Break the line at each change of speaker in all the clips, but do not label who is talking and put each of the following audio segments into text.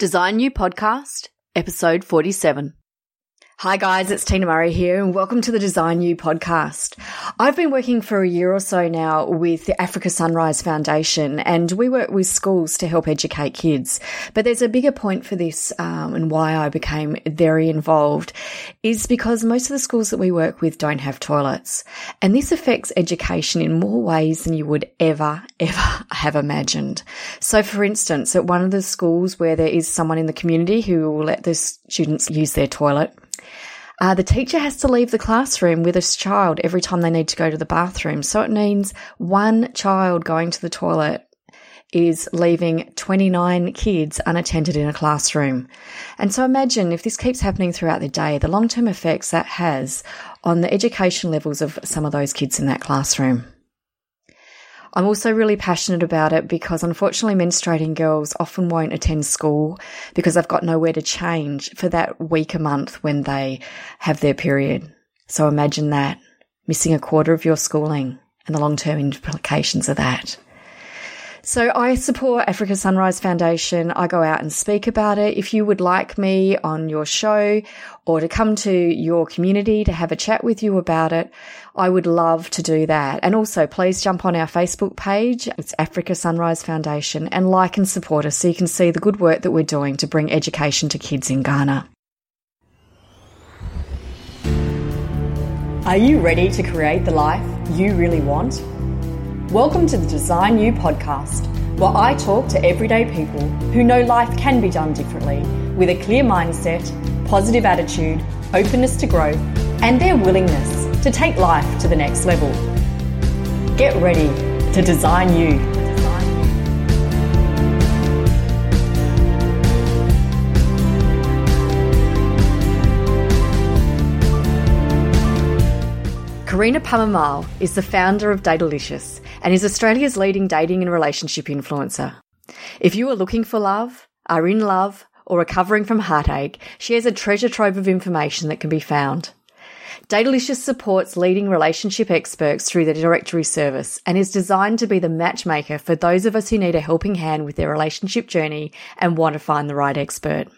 Design You Podcast, episode 47. Hi guys, it's Tina Murray here and welcome to the Design You podcast. I've been working for a year or so now with the Africa Sunrise Foundation and we work with schools to help educate kids. But there's a bigger point for this um, and why I became very involved is because most of the schools that we work with don't have toilets. And this affects education in more ways than you would ever, ever have imagined. So for instance, at one of the schools where there is someone in the community who will let the students use their toilet, uh, the teacher has to leave the classroom with a child every time they need to go to the bathroom. So it means one child going to the toilet is leaving 29 kids unattended in a classroom. And so imagine if this keeps happening throughout the day, the long term effects that has on the education levels of some of those kids in that classroom. I'm also really passionate about it because unfortunately menstruating girls often won't attend school because they've got nowhere to change for that week a month when they have their period. So imagine that missing a quarter of your schooling and the long term implications of that. So I support Africa Sunrise Foundation. I go out and speak about it. If you would like me on your show or to come to your community to have a chat with you about it, I would love to do that. And also please jump on our Facebook page. It's Africa Sunrise Foundation and like and support us so you can see the good work that we're doing to bring education to kids in Ghana. Are you ready to create the life you really want? Welcome to the Design You podcast, where I talk to everyday people who know life can be done differently with a clear mindset, positive attitude, openness to growth, and their willingness to take life to the next level. Get ready to design you. Karina Pamamal is the founder of Datelicious and is Australia's leading dating and relationship influencer. If you are looking for love, are in love, or recovering from heartache, she has a treasure trove of information that can be found. Datelicious supports leading relationship experts through the directory service and is designed to be the matchmaker for those of us who need a helping hand with their relationship journey and want to find the right expert.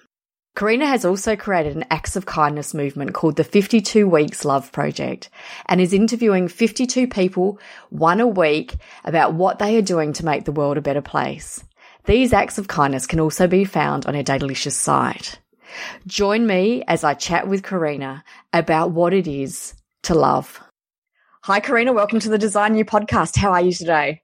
Karina has also created an acts of kindness movement called the 52 Weeks Love Project and is interviewing 52 people, one a week, about what they are doing to make the world a better place. These acts of kindness can also be found on her Datelicious site. Join me as I chat with Karina about what it is to love. Hi, Karina. Welcome to the Design You podcast. How are you today?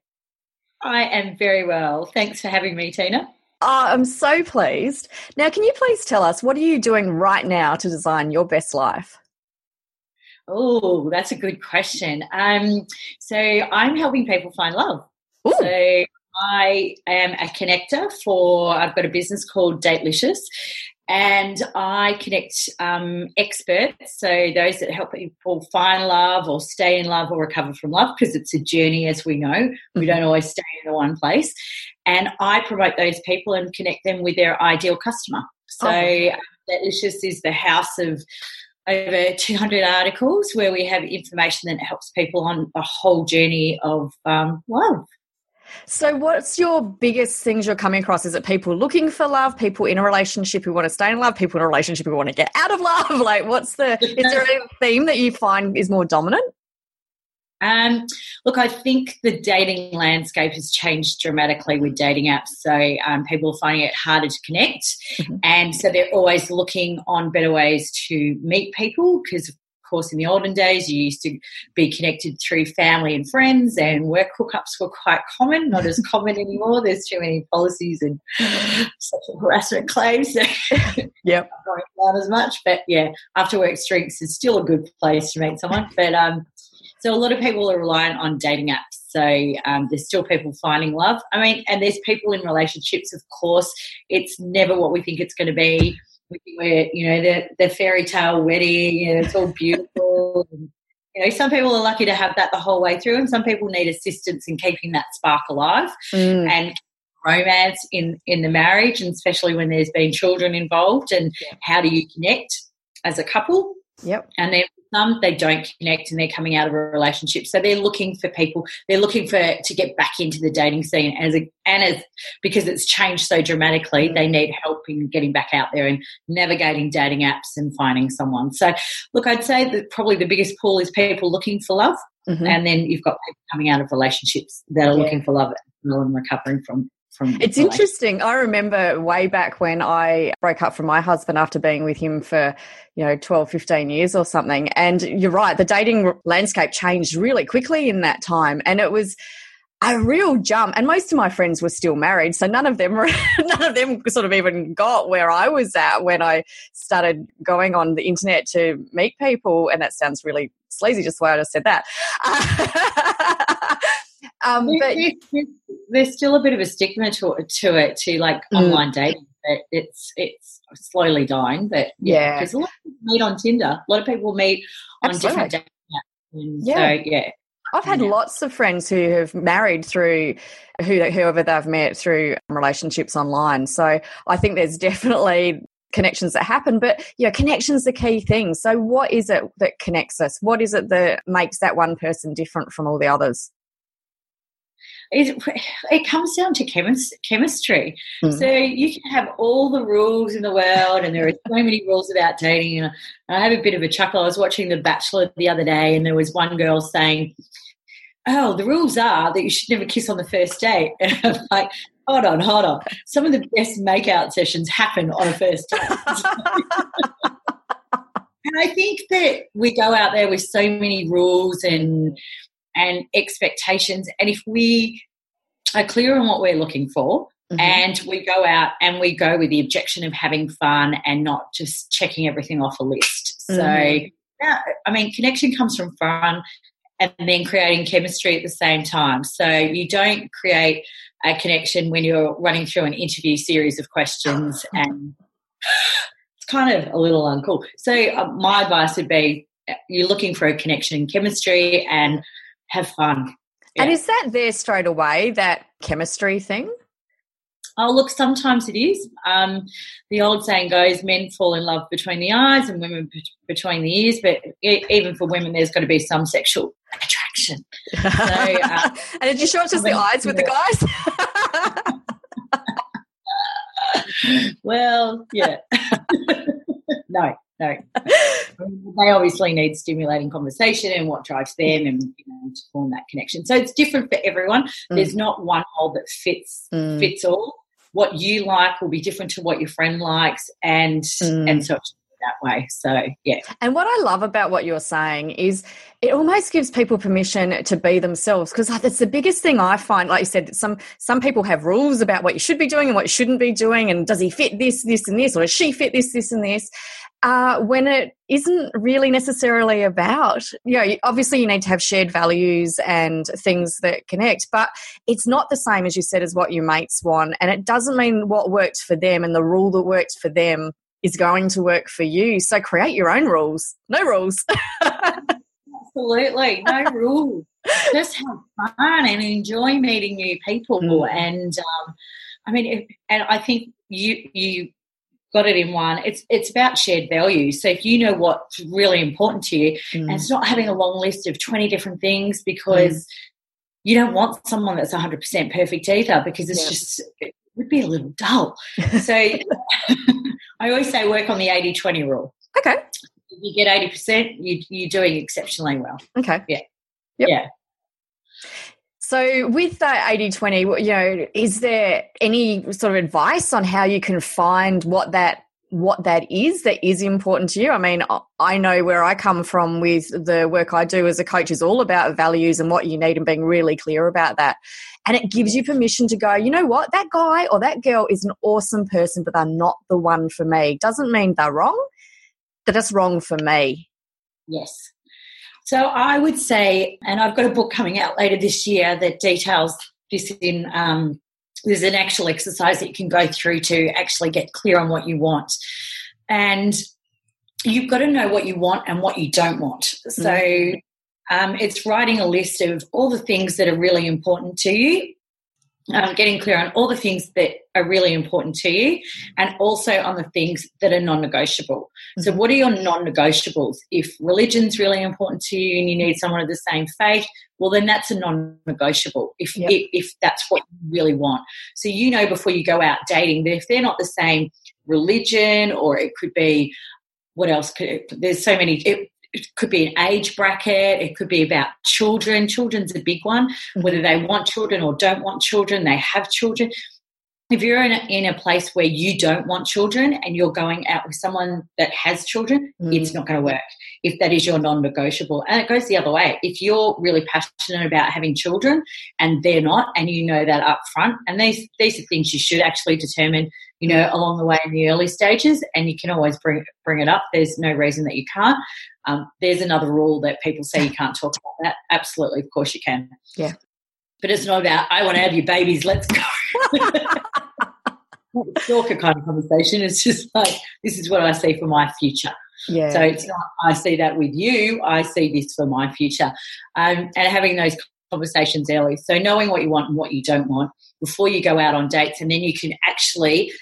I am very well. Thanks for having me, Tina.
Oh, I'm so pleased. Now, can you please tell us what are you doing right now to design your best life?
Oh, that's a good question. Um, so I'm helping people find love. Ooh. So I am a connector for. I've got a business called Datelicious, and I connect um, experts, so those that help people find love or stay in love or recover from love, because it's a journey, as we know. We mm-hmm. don't always stay in the one place. And I promote those people and connect them with their ideal customer. So, oh. Datelicious is the house of over 200 articles where we have information that helps people on a whole journey of um, love.
So, what's your biggest things you're coming across? Is it people looking for love, people in a relationship who want to stay in love, people in a relationship who want to get out of love? Like, what's the, is there a theme that you find is more dominant?
Um, look, I think the dating landscape has changed dramatically with dating apps. So um, people are finding it harder to connect. Mm-hmm. And so they're always looking on better ways to meet people because, of course, in the olden days, you used to be connected through family and friends, and work hookups were quite common, not as common anymore. There's too many policies and sexual harassment claims.
yep.
Not as much. But yeah, after work drinks is still a good place to meet someone. But um, so a lot of people are reliant on dating apps. So um, there's still people finding love. I mean, and there's people in relationships. Of course, it's never what we think it's going to be. We're, you know, the, the fairy tale wedding, and it's all beautiful. and, you know, some people are lucky to have that the whole way through, and some people need assistance in keeping that spark alive mm. and romance in in the marriage, and especially when there's been children involved. And yeah. how do you connect as a couple?
Yep.
And then some they don't connect and they're coming out of a relationship. So they're looking for people they're looking for to get back into the dating scene. As a, and as because it's changed so dramatically they need help in getting back out there and navigating dating apps and finding someone. So look i'd say that probably the biggest pool is people looking for love. Mm-hmm. and then you've got people coming out of relationships that are yeah. looking for love and recovering from from
it's interesting. I remember way back when i broke up from my husband after being with him for you know 12 15 years or something. And you're right the dating landscape changed really quickly in that time. And it was a real jump. And most of my friends were still married so none of them were none of them sort of even got where i was at when i started going on the internet to meet people. And that sounds really sleazy just the way i just said that.
Um, but there's still a bit of a stigma to, to it, to like mm. online dating. But it's it's slowly dying. But yeah, because a lot of people meet on Tinder. A lot of people meet on Absolutely. different dating apps. yeah. So yeah.
I've had yeah. lots of friends who have married through who, whoever they've met through relationships online. So I think there's definitely connections that happen, but yeah, connection's the key thing. So what is it that connects us? What is it that makes that one person different from all the others?
It, it comes down to chemis- chemistry. Mm. So you can have all the rules in the world, and there are so many rules about dating. And I have a bit of a chuckle. I was watching The Bachelor the other day, and there was one girl saying, "Oh, the rules are that you should never kiss on the first date." And I'm like, "Hold on, hold on. Some of the best makeout sessions happen on a first date." and I think that we go out there with so many rules and and expectations. And if we are clear on what we're looking for, Mm-hmm. and we go out and we go with the objection of having fun and not just checking everything off a list. Mm-hmm. So, yeah, I mean, connection comes from fun and then creating chemistry at the same time. So, you don't create a connection when you're running through an interview series of questions and it's kind of a little uncool. So, uh, my advice would be uh, you're looking for a connection in chemistry and have fun.
Yeah. And is that there straight away, that chemistry thing?
Oh, look, sometimes it is. Um, the old saying goes men fall in love between the eyes and women between the ears, but even for women, there's got to be some sexual attraction. So,
uh, and did you show it just the eyes with the
guys? well, yeah. no, no. They obviously need stimulating conversation and what drives them and you know, to form that connection. So it's different for everyone. Mm. There's not one hole that fits mm. fits all. What you like will be different to what your friend likes and mm. and so that way. So, yeah.
And what I love about what you're saying is it almost gives people permission to be themselves because that's the biggest thing I find. Like you said, some some people have rules about what you should be doing and what you shouldn't be doing, and does he fit this, this, and this, or does she fit this, this, and this? Uh, when it isn't really necessarily about, you know, obviously you need to have shared values and things that connect, but it's not the same, as you said, as what your mates want. And it doesn't mean what works for them and the rule that works for them is going to work for you. So create your own rules. No rules.
Absolutely. No rules. Just have fun and enjoy meeting new people. Mm. And um, I mean, and I think you, you, got it in one. It's it's about shared values. So if you know what's really important to you, mm. and it's not having a long list of twenty different things because mm. you don't want someone that's one hundred percent perfect either because it's yeah. just it would be a little dull. so I always say work on the 80-20 rule.
Okay.
If you get eighty percent, you you're doing exceptionally well.
Okay.
Yeah. Yep. Yeah.
So, with that 80 20, you know, is there any sort of advice on how you can find what that what that is that is important to you. I mean, I know where I come from with the work I do as a coach is all about values and what you need and being really clear about that. And it gives you permission to go, you know what, that guy or that girl is an awesome person, but they're not the one for me. Doesn't mean they're wrong, they're just wrong for me.
Yes. So I would say, and I've got a book coming out later this year that details this in. Um, there's an actual exercise that you can go through to actually get clear on what you want, and you've got to know what you want and what you don't want. So mm-hmm. um, it's writing a list of all the things that are really important to you um, getting clear on all the things that are really important to you and also on the things that are non-negotiable mm-hmm. so what are your non-negotiables if religion's really important to you and you need someone of the same faith well then that's a non-negotiable if, yep. if, if that's what you really want so you know before you go out dating that if they're not the same religion or it could be what else could there's so many it, it could be an age bracket it could be about children. Children's a big one. Mm-hmm. whether they want children or don't want children they have children if you're in a, in a place where you don't want children and you're going out with someone that has children mm. it's not going to work if that is your non-negotiable and it goes the other way if you're really passionate about having children and they're not and you know that up front and these these are things you should actually determine you know along the way in the early stages and you can always bring bring it up there's no reason that you can't um, there's another rule that people say you can't talk about that absolutely of course you can
yeah
but it's not about I want to have your babies. Let's go. stalker kind of conversation. It's just like this is what I see for my future.
Yeah.
So it's not I see that with you. I see this for my future, um, and having those conversations early. So knowing what you want and what you don't want before you go out on dates, and then you can actually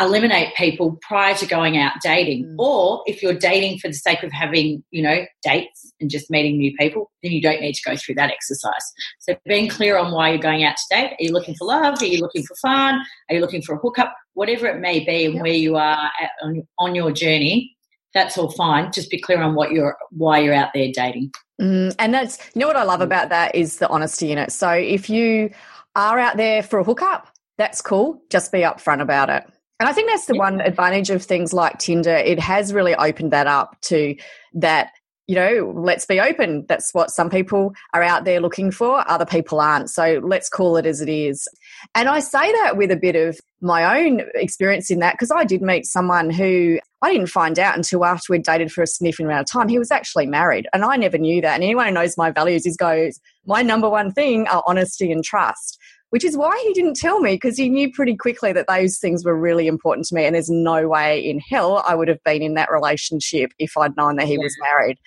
eliminate people prior to going out dating. Mm. Or if you're dating for the sake of having, you know, dates and just meeting new people, then you don't need to go through that exercise. So being clear on why you're going out to date. Are you looking for love? Are you looking for fun? Are you looking for a hookup? Whatever it may be and yep. where you are at, on, on your journey, that's all fine. Just be clear on what you're why you're out there dating.
Mm, and that's you know what I love mm. about that is the honesty in it. So if you are out there for a hookup, that's cool. Just be upfront about it. And I think that's the one advantage of things like Tinder. It has really opened that up to that, you know, let's be open. That's what some people are out there looking for, other people aren't. So let's call it as it is. And I say that with a bit of my own experience in that because I did meet someone who I didn't find out until after we'd dated for a sniffing amount of time. He was actually married, and I never knew that. And anyone who knows my values is goes, my number one thing are honesty and trust which is why he didn't tell me because he knew pretty quickly that those things were really important to me. And there's no way in hell I would have been in that relationship if I'd known that he yeah. was married.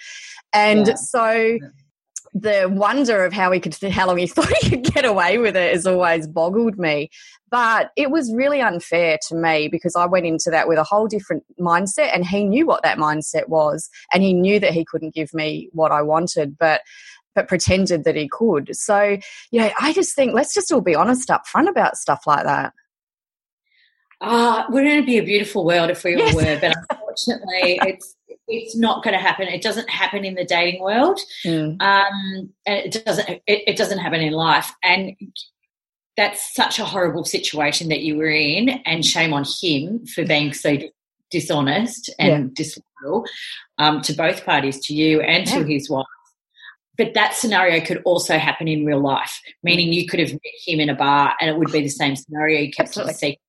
And yeah. so the wonder of how he could, how long he thought he could get away with it has always boggled me. But it was really unfair to me because I went into that with a whole different mindset and he knew what that mindset was and he knew that he couldn't give me what I wanted. But but pretended that he could. So, you know, I just think let's just all be honest up front about stuff like that.
Uh, wouldn't it be a beautiful world if we all were? But unfortunately, it's it's not going to happen. It doesn't happen in the dating world, mm. um, and it doesn't it, it doesn't happen in life. And that's such a horrible situation that you were in, and shame on him for being so dishonest and yeah. disloyal um, to both parties, to you and yeah. to his wife but that scenario could also happen in real life, meaning you could have met him in a bar and it would be the same scenario. You kept it a secret.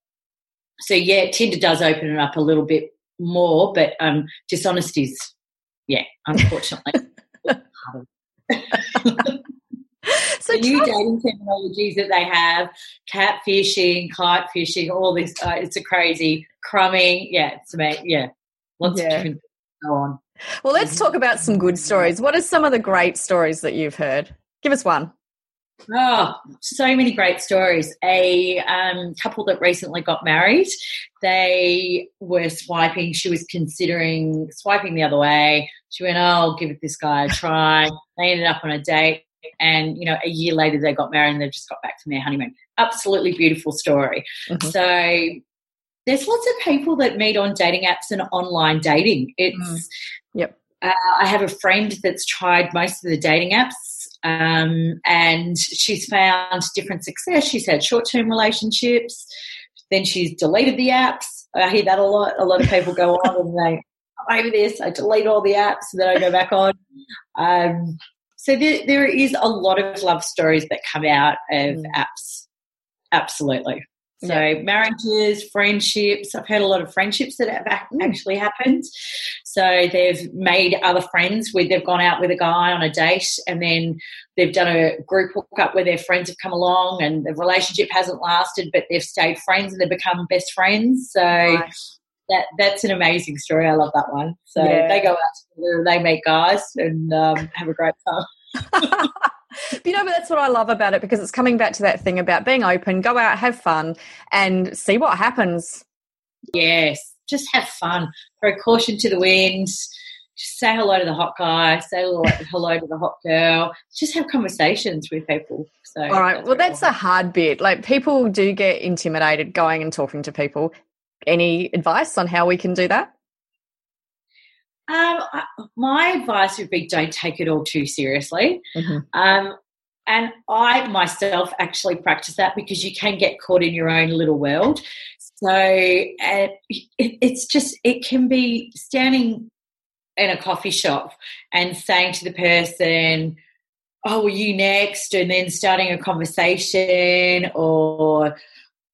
So yeah, Tinder does open it up a little bit more, but um, dishonesty is, yeah, unfortunately. so the new dating technologies that they have, catfishing, kite fishing, all this, uh, it's a crazy crumbing. Yeah, it's amazing. Yeah, lots yeah. of different go on.
Well, let's talk about some good stories. What are some of the great stories that you've heard? Give us one.
Oh, so many great stories. A um, couple that recently got married, they were swiping. She was considering swiping the other way. She went, Oh, I'll give it this guy a try. they ended up on a date. And, you know, a year later they got married and they just got back from their honeymoon. Absolutely beautiful story. Mm-hmm. So there's lots of people that meet on dating apps and online dating. It's mm.
Yep.
Uh, I have a friend that's tried most of the dating apps, um, and she's found different success. She's had short-term relationships, then she's deleted the apps. I hear that a lot. A lot of people go on and they over this. I delete all the apps, and then I go back on. Um, so there, there is a lot of love stories that come out of mm. apps. Absolutely. So yeah. marriages, friendships. I've heard a lot of friendships that have actually happened. So they've made other friends where they've gone out with a guy on a date and then they've done a group hookup where their friends have come along and the relationship hasn't lasted, but they've stayed friends and they've become best friends. So that that's an amazing story. I love that one. So yeah. they go out together, they meet guys and um, have a great time.
you know, but that's what I love about it because it's coming back to that thing about being open, go out, have fun, and see what happens.
Yes, just have fun. Throw caution to the wind. Just say hello to the hot guy. Say hello to the hot girl. Just have conversations with people. So,
all right. That's well, that's a hard bit. Like people do get intimidated going and talking to people. Any advice on how we can do that?
Um, my advice would be don't take it all too seriously. Mm-hmm. Um, and I myself actually practice that because you can get caught in your own little world. So uh, it, it's just, it can be standing in a coffee shop and saying to the person, Oh, are you next? And then starting a conversation or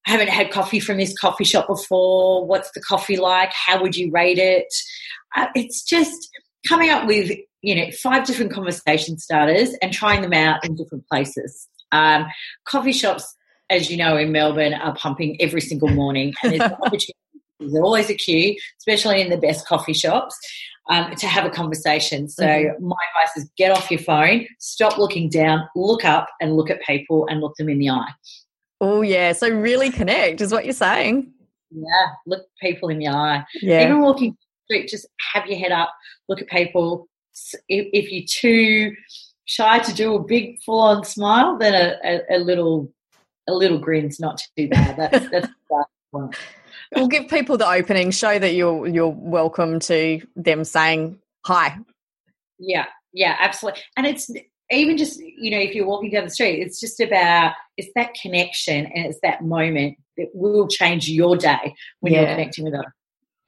I haven't had coffee from this coffee shop before. What's the coffee like? How would you rate it? It's just coming up with you know five different conversation starters and trying them out in different places. Um, coffee shops, as you know, in Melbourne, are pumping every single morning, and there's opportunities. There's always a queue, especially in the best coffee shops. Um, to have a conversation. So mm-hmm. my advice is get off your phone, stop looking down, look up and look at people and look them in the eye.
Oh yeah, so really connect is what you're saying.
Yeah, look people in the eye. Yeah. Even walking just have your head up, look at people. If, if you're too shy to do a big full on smile, then a, a, a, little a little grin's not too bad. That's that's
We'll give people the opening, show that you're you're welcome to them saying hi.
Yeah, yeah, absolutely. And it's even just you know if you're walking down the street, it's just about it's that connection and it's that moment that will change your day when yeah. you're connecting with others.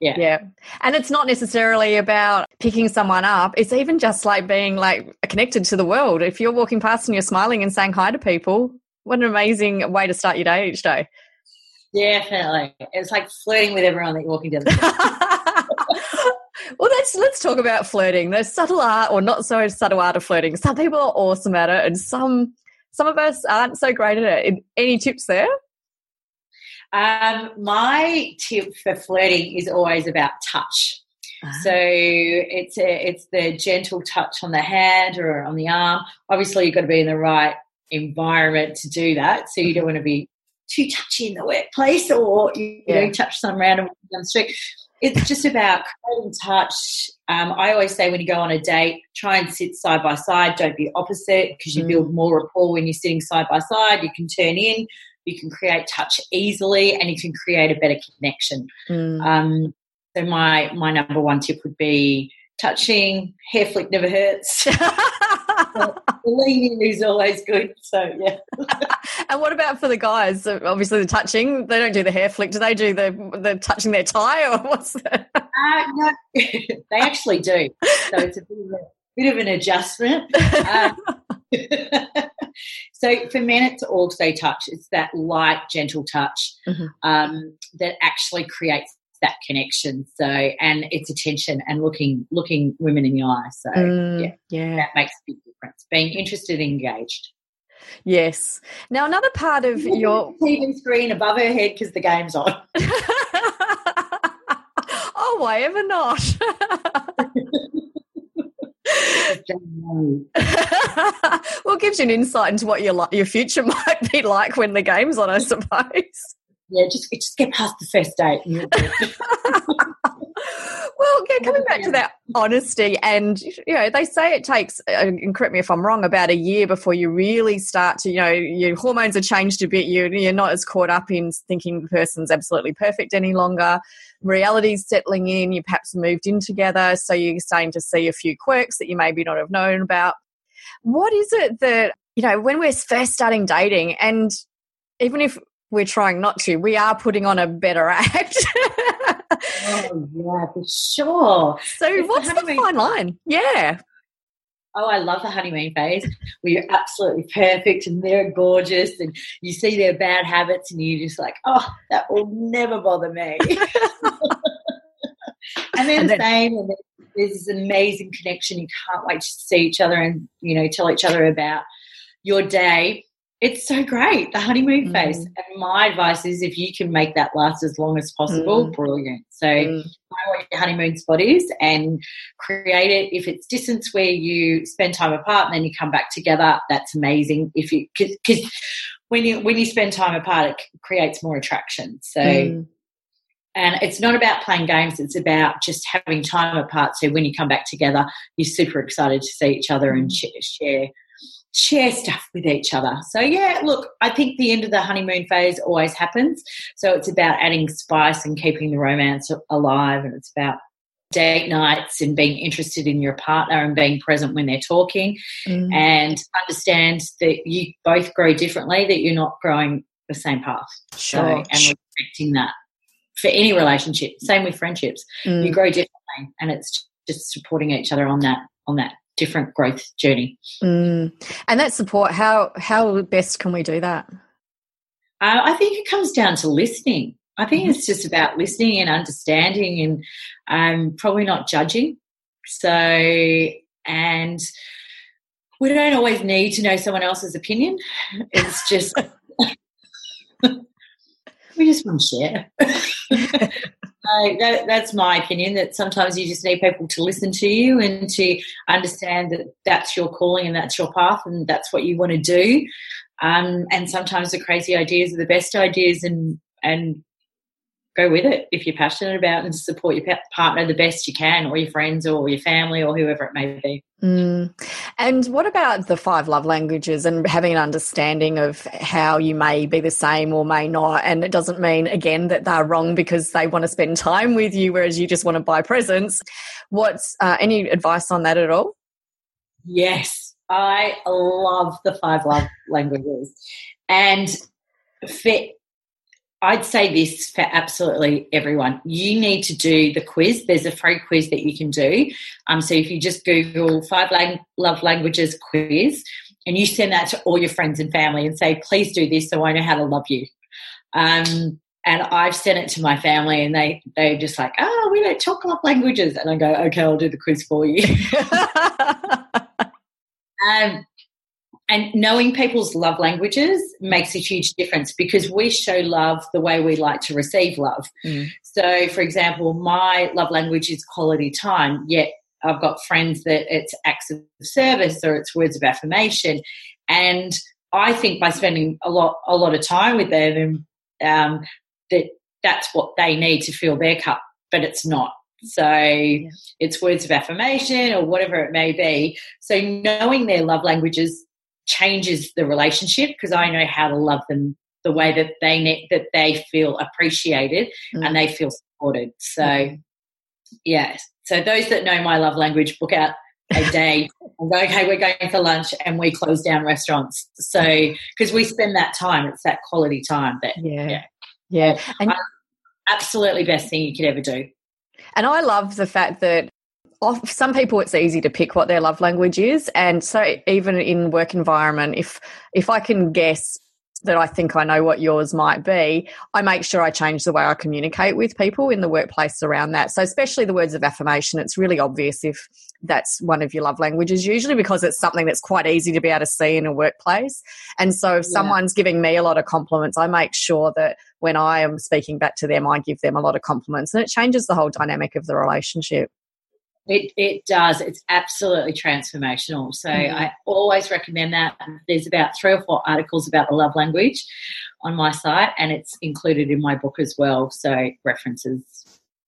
Yeah.
Yeah. And it's not necessarily about picking someone up. It's even just like being like connected to the world. If you're walking past and you're smiling and saying hi to people, what an amazing way to start your day each day.
Definitely. It's like flirting with everyone that you're walking down the street.
well, let's let's talk about flirting. The subtle art or not so subtle art of flirting. Some people are awesome at it and some some of us aren't so great at it. Any tips there?
Um, my tip for flirting is always about touch. Uh-huh. So it's a, it's the gentle touch on the hand or on the arm. Obviously, you've got to be in the right environment to do that. So you don't want to be too touchy in the workplace or you, yeah. know touch some random down the street. It's just about creating touch. Um, I always say when you go on a date, try and sit side by side. Don't be opposite because you mm. build more rapport when you're sitting side by side. You can turn in you can create touch easily and you can create a better connection. Mm. Um, so my my number one tip would be touching. Hair flick never hurts. Leaning is always good. So yeah.
and what about for the guys? So obviously the touching. They don't do the hair flick. Do they do the the touching their tie or what's that? Uh,
no, they actually do. So it's a bit of, a, bit of an adjustment. Um, so for men, it's also touch. It's that light, gentle touch mm-hmm. um, that actually creates that connection. So and it's attention and looking looking women in the eye. So mm, yeah, yeah, that makes a big difference. Being interested, engaged.
Yes. Now another part of your
TV screen above her head because the game's on.
oh, why ever not? well, it gives you an insight into what your your future might be like when the game's on, I suppose.
Yeah, just just get past the first date.
well, yeah, coming back to that honesty, and you know, they say it takes, uh, and correct me if I'm wrong, about a year before you really start to, you know, your hormones are changed a bit. You you're not as caught up in thinking the person's absolutely perfect any longer reality's settling in, you perhaps moved in together, so you're starting to see a few quirks that you maybe not have known about. What is it that, you know, when we're first starting dating, and even if we're trying not to, we are putting on a better act.
Oh, yeah, for sure.
So, it's what's the, the fine line? Yeah
oh, I love the honeymoon phase where you're absolutely perfect and they're gorgeous and you see their bad habits and you're just like, oh, that will never bother me. and they're and the then, same and there's this amazing connection. You can't wait to see each other and, you know, tell each other about your day. It's so great, the honeymoon mm. phase. And my advice is if you can make that last as long as possible, mm. brilliant. So mm. know what your honeymoon spot is and create it. If it's distance where you spend time apart and then you come back together, that's amazing. If you because when you when you spend time apart, it creates more attraction. So. Mm. And it's not about playing games, it's about just having time apart. So when you come back together, you're super excited to see each other and mm. share share stuff with each other. So yeah, look, I think the end of the honeymoon phase always happens. So it's about adding spice and keeping the romance alive and it's about date nights and being interested in your partner and being present when they're talking mm. and understand that you both grow differently, that you're not growing the same path.
Sure.
So, and respecting that for any relationship. Same with friendships. Mm. You grow differently and it's just supporting each other on that on that different growth journey.
Mm. And that support, how how best can we do that?
Uh, I think it comes down to listening. I think mm-hmm. it's just about listening and understanding, and um, probably not judging. So, and we don't always need to know someone else's opinion. It's just we just want to share. That, that's my opinion. That sometimes you just need people to listen to you and to understand that that's your calling and that's your path and that's what you want to do. Um, and sometimes the crazy ideas are the best ideas, and and go with it if you're passionate about and support your partner the best you can, or your friends, or your family, or whoever it may be.
Mm. And what about the five love languages and having an understanding of how you may be the same or may not? And it doesn't mean, again, that they're wrong because they want to spend time with you, whereas you just want to buy presents. What's uh, any advice on that at all?
Yes, I love the five love languages. And for I'd say this for absolutely everyone. You need to do the quiz. There's a free quiz that you can do. Um, so if you just Google five lang- love languages quiz and you send that to all your friends and family and say, please do this so I know how to love you. Um, and I've sent it to my family and they, they're just like, oh, we don't talk love languages. And I go, okay, I'll do the quiz for you. um, and knowing people's love languages makes a huge difference because we show love the way we like to receive love. Mm. So, for example, my love language is quality time, yet I've got friends that it's acts of service or it's words of affirmation. And I think by spending a lot a lot of time with them, um, that that's what they need to fill their cup, but it's not. So yeah. it's words of affirmation or whatever it may be. So knowing their love languages changes the relationship because I know how to love them the way that they ne- that they feel appreciated mm. and they feel supported. So, mm. yeah. So those that know my love language, book out a day and go, okay, we're going for lunch and we close down restaurants. So, because we spend that time, it's that quality time that,
yeah. Yeah. yeah.
And absolutely best thing you could ever do.
And I love the fact that some people it's easy to pick what their love language is and so even in work environment if if i can guess that I think I know what yours might be, I make sure I change the way I communicate with people in the workplace around that. So, especially the words of affirmation, it's really obvious if that's one of your love languages, usually because it's something that's quite easy to be able to see in a workplace. And so, if yeah. someone's giving me a lot of compliments, I make sure that when I am speaking back to them, I give them a lot of compliments and it changes the whole dynamic of the relationship.
It, it does. It's absolutely transformational. So mm-hmm. I always recommend that. There's about three or four articles about the love language on my site, and it's included in my book as well. So references.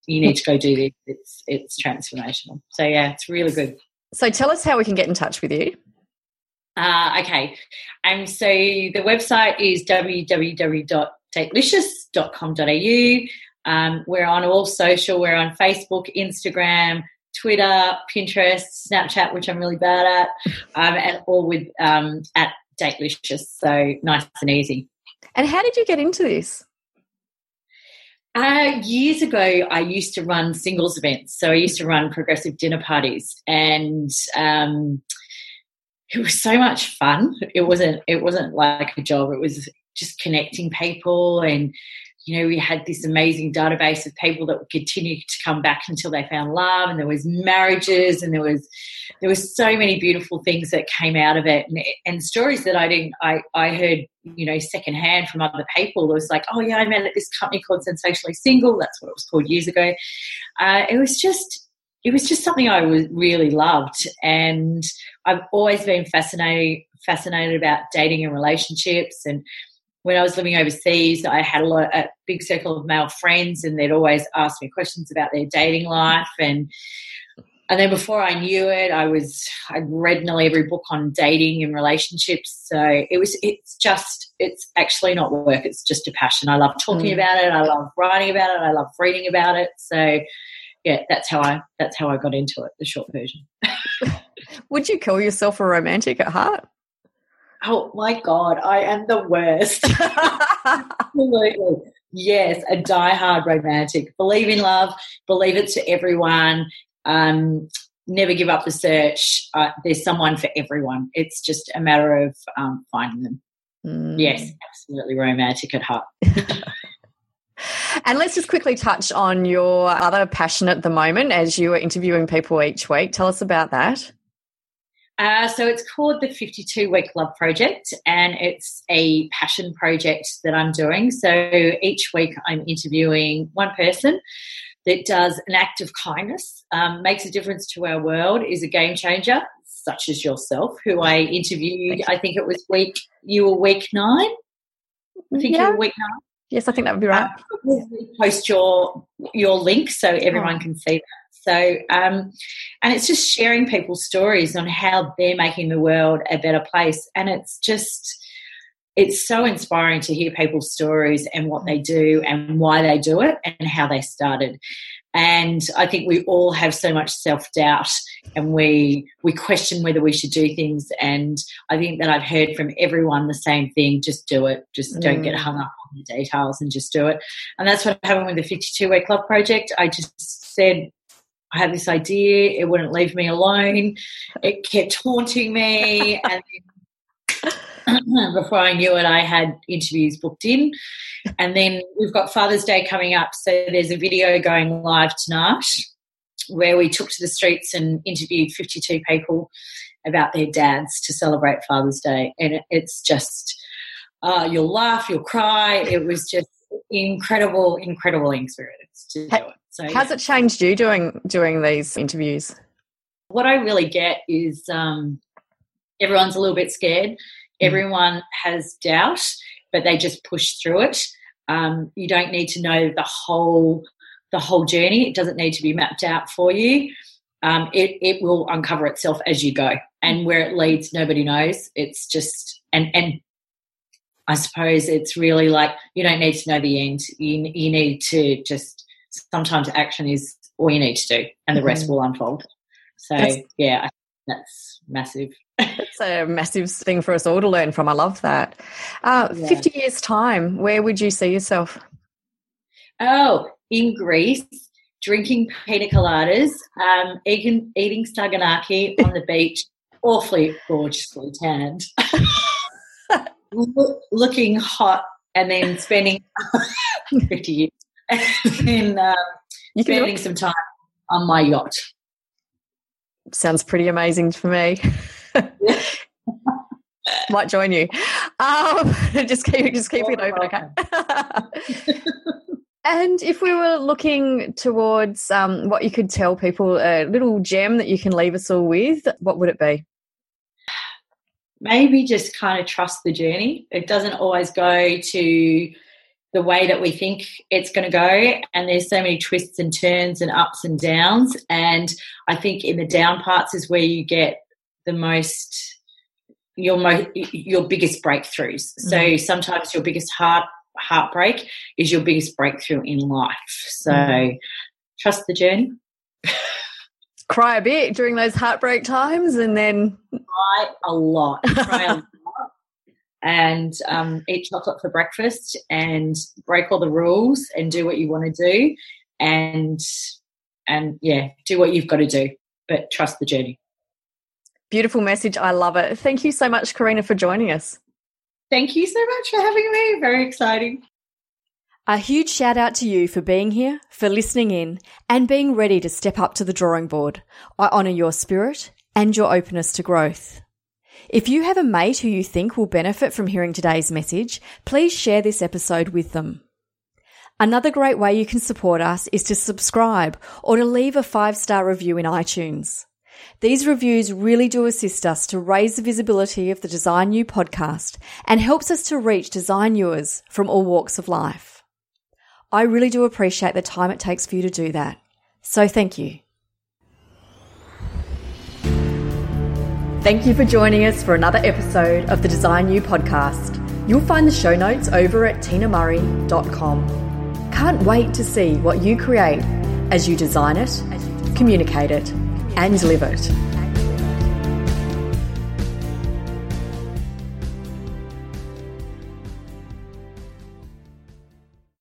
You need to go do this. It's it's transformational. So yeah, it's really good.
So tell us how we can get in touch with you.
Uh, okay. And so the website is www.datelicious.com.au. Um, we're on all social. We're on Facebook, Instagram, Twitter, Pinterest, Snapchat, which I'm really bad at, um, and all with um, at Datelicious. So nice and easy.
And how did you get into this?
Uh, years ago, I used to run singles events. So I used to run progressive dinner parties, and um, it was so much fun. It wasn't. It wasn't like a job. It was just connecting people and you know, we had this amazing database of people that would continue to come back until they found love, and there was marriages, and there was there was so many beautiful things that came out of it, and, and stories that I didn't I I heard you know secondhand from other people. It was like, oh yeah, I met at this company called Sensationally Single. That's what it was called years ago. Uh, it was just it was just something I was really loved, and I've always been fascinated fascinated about dating and relationships and when I was living overseas, I had a, lot, a big circle of male friends, and they'd always ask me questions about their dating life. And and then before I knew it, I was I'd read nearly every book on dating and relationships. So it was it's just it's actually not work. It's just a passion. I love talking mm. about it. I love writing about it. I love reading about it. So yeah, that's how I that's how I got into it. The short version.
Would you call yourself a romantic at heart?
Oh my God, I am the worst. Absolutely. Yes, a die-hard romantic. Believe in love, believe it to everyone. Um, never give up the search. Uh, there's someone for everyone. It's just a matter of um, finding them. Mm. Yes, absolutely romantic at heart.
and let's just quickly touch on your other passion at the moment as you are interviewing people each week. Tell us about that.
Uh, so it's called the 52 Week Love Project, and it's a passion project that I'm doing. So each week I'm interviewing one person that does an act of kindness, um, makes a difference to our world, is a game changer, such as yourself, who I interviewed. I think it was week you were week nine. I think yeah. you were week nine.
Yes, I think that would be right.
Uh, post your your link so everyone oh. can see that. So, um, and it's just sharing people's stories on how they're making the world a better place. And it's just, it's so inspiring to hear people's stories and what they do and why they do it and how they started. And I think we all have so much self doubt and we we question whether we should do things. And I think that I've heard from everyone the same thing: just do it, just mm. don't get mm. hung up on the details and just do it. And that's what happened with the 52 Week Love Project. I just said, I had this idea, it wouldn't leave me alone. It kept haunting me. and before I knew it, I had interviews booked in. And then we've got Father's Day coming up. So there's a video going live tonight where we took to the streets and interviewed 52 people about their dads to celebrate Father's Day. And it's just, uh, you'll laugh, you'll cry. It was just incredible, incredible experience to do it.
So how's it changed you doing doing these interviews?
What I really get is um, everyone's a little bit scared. Mm. Everyone has doubt, but they just push through it. Um, you don't need to know the whole the whole journey. It doesn't need to be mapped out for you. Um, it it will uncover itself as you go, and where it leads, nobody knows. It's just and and I suppose it's really like you don't need to know the end. You you need to just sometimes action is all you need to do, and the rest mm-hmm. will unfold. So that's, yeah, that's massive.
It's a massive thing for us all to learn from. I love that. Uh, yeah. Fifty years time, where would you see yourself?
Oh, in Greece, drinking pina coladas, um, eating eating saganaki on the beach, awfully gorgeously tanned, looking hot, and then spending fifty years and uh, spending some time on my yacht.
Sounds pretty amazing for me. Might join you. Um, just keep just keep it open, okay? and if we were looking towards um, what you could tell people, a little gem that you can leave us all with, what would it be?
Maybe just kind of trust the journey. It doesn't always go to the way that we think it's going to go and there's so many twists and turns and ups and downs and i think in the down parts is where you get the most your most your biggest breakthroughs mm-hmm. so sometimes your biggest heart heartbreak is your biggest breakthrough in life so mm-hmm. trust the journey
cry a bit during those heartbreak times and then
cry a lot cry a and um, eat chocolate for breakfast and break all the rules and do what you want to do and and yeah do what you've got to do but trust the journey.
Beautiful message. I love it. Thank you so much karina for joining us.
Thank you so much for having me. Very exciting.
A huge shout out to you for being here, for listening in, and being ready to step up to the drawing board. I honour your spirit and your openness to growth. If you have a mate who you think will benefit from hearing today's message, please share this episode with them. Another great way you can support us is to subscribe or to leave a five star review in iTunes. These reviews really do assist us to raise the visibility of the Design You podcast and helps us to reach design viewers from all walks of life. I really do appreciate the time it takes for you to do that. So thank you. Thank you for joining us for another episode of the Design You podcast. You'll find the show notes over at tinamurray.com. Can't wait to see what you create as you design it, communicate it, and live it.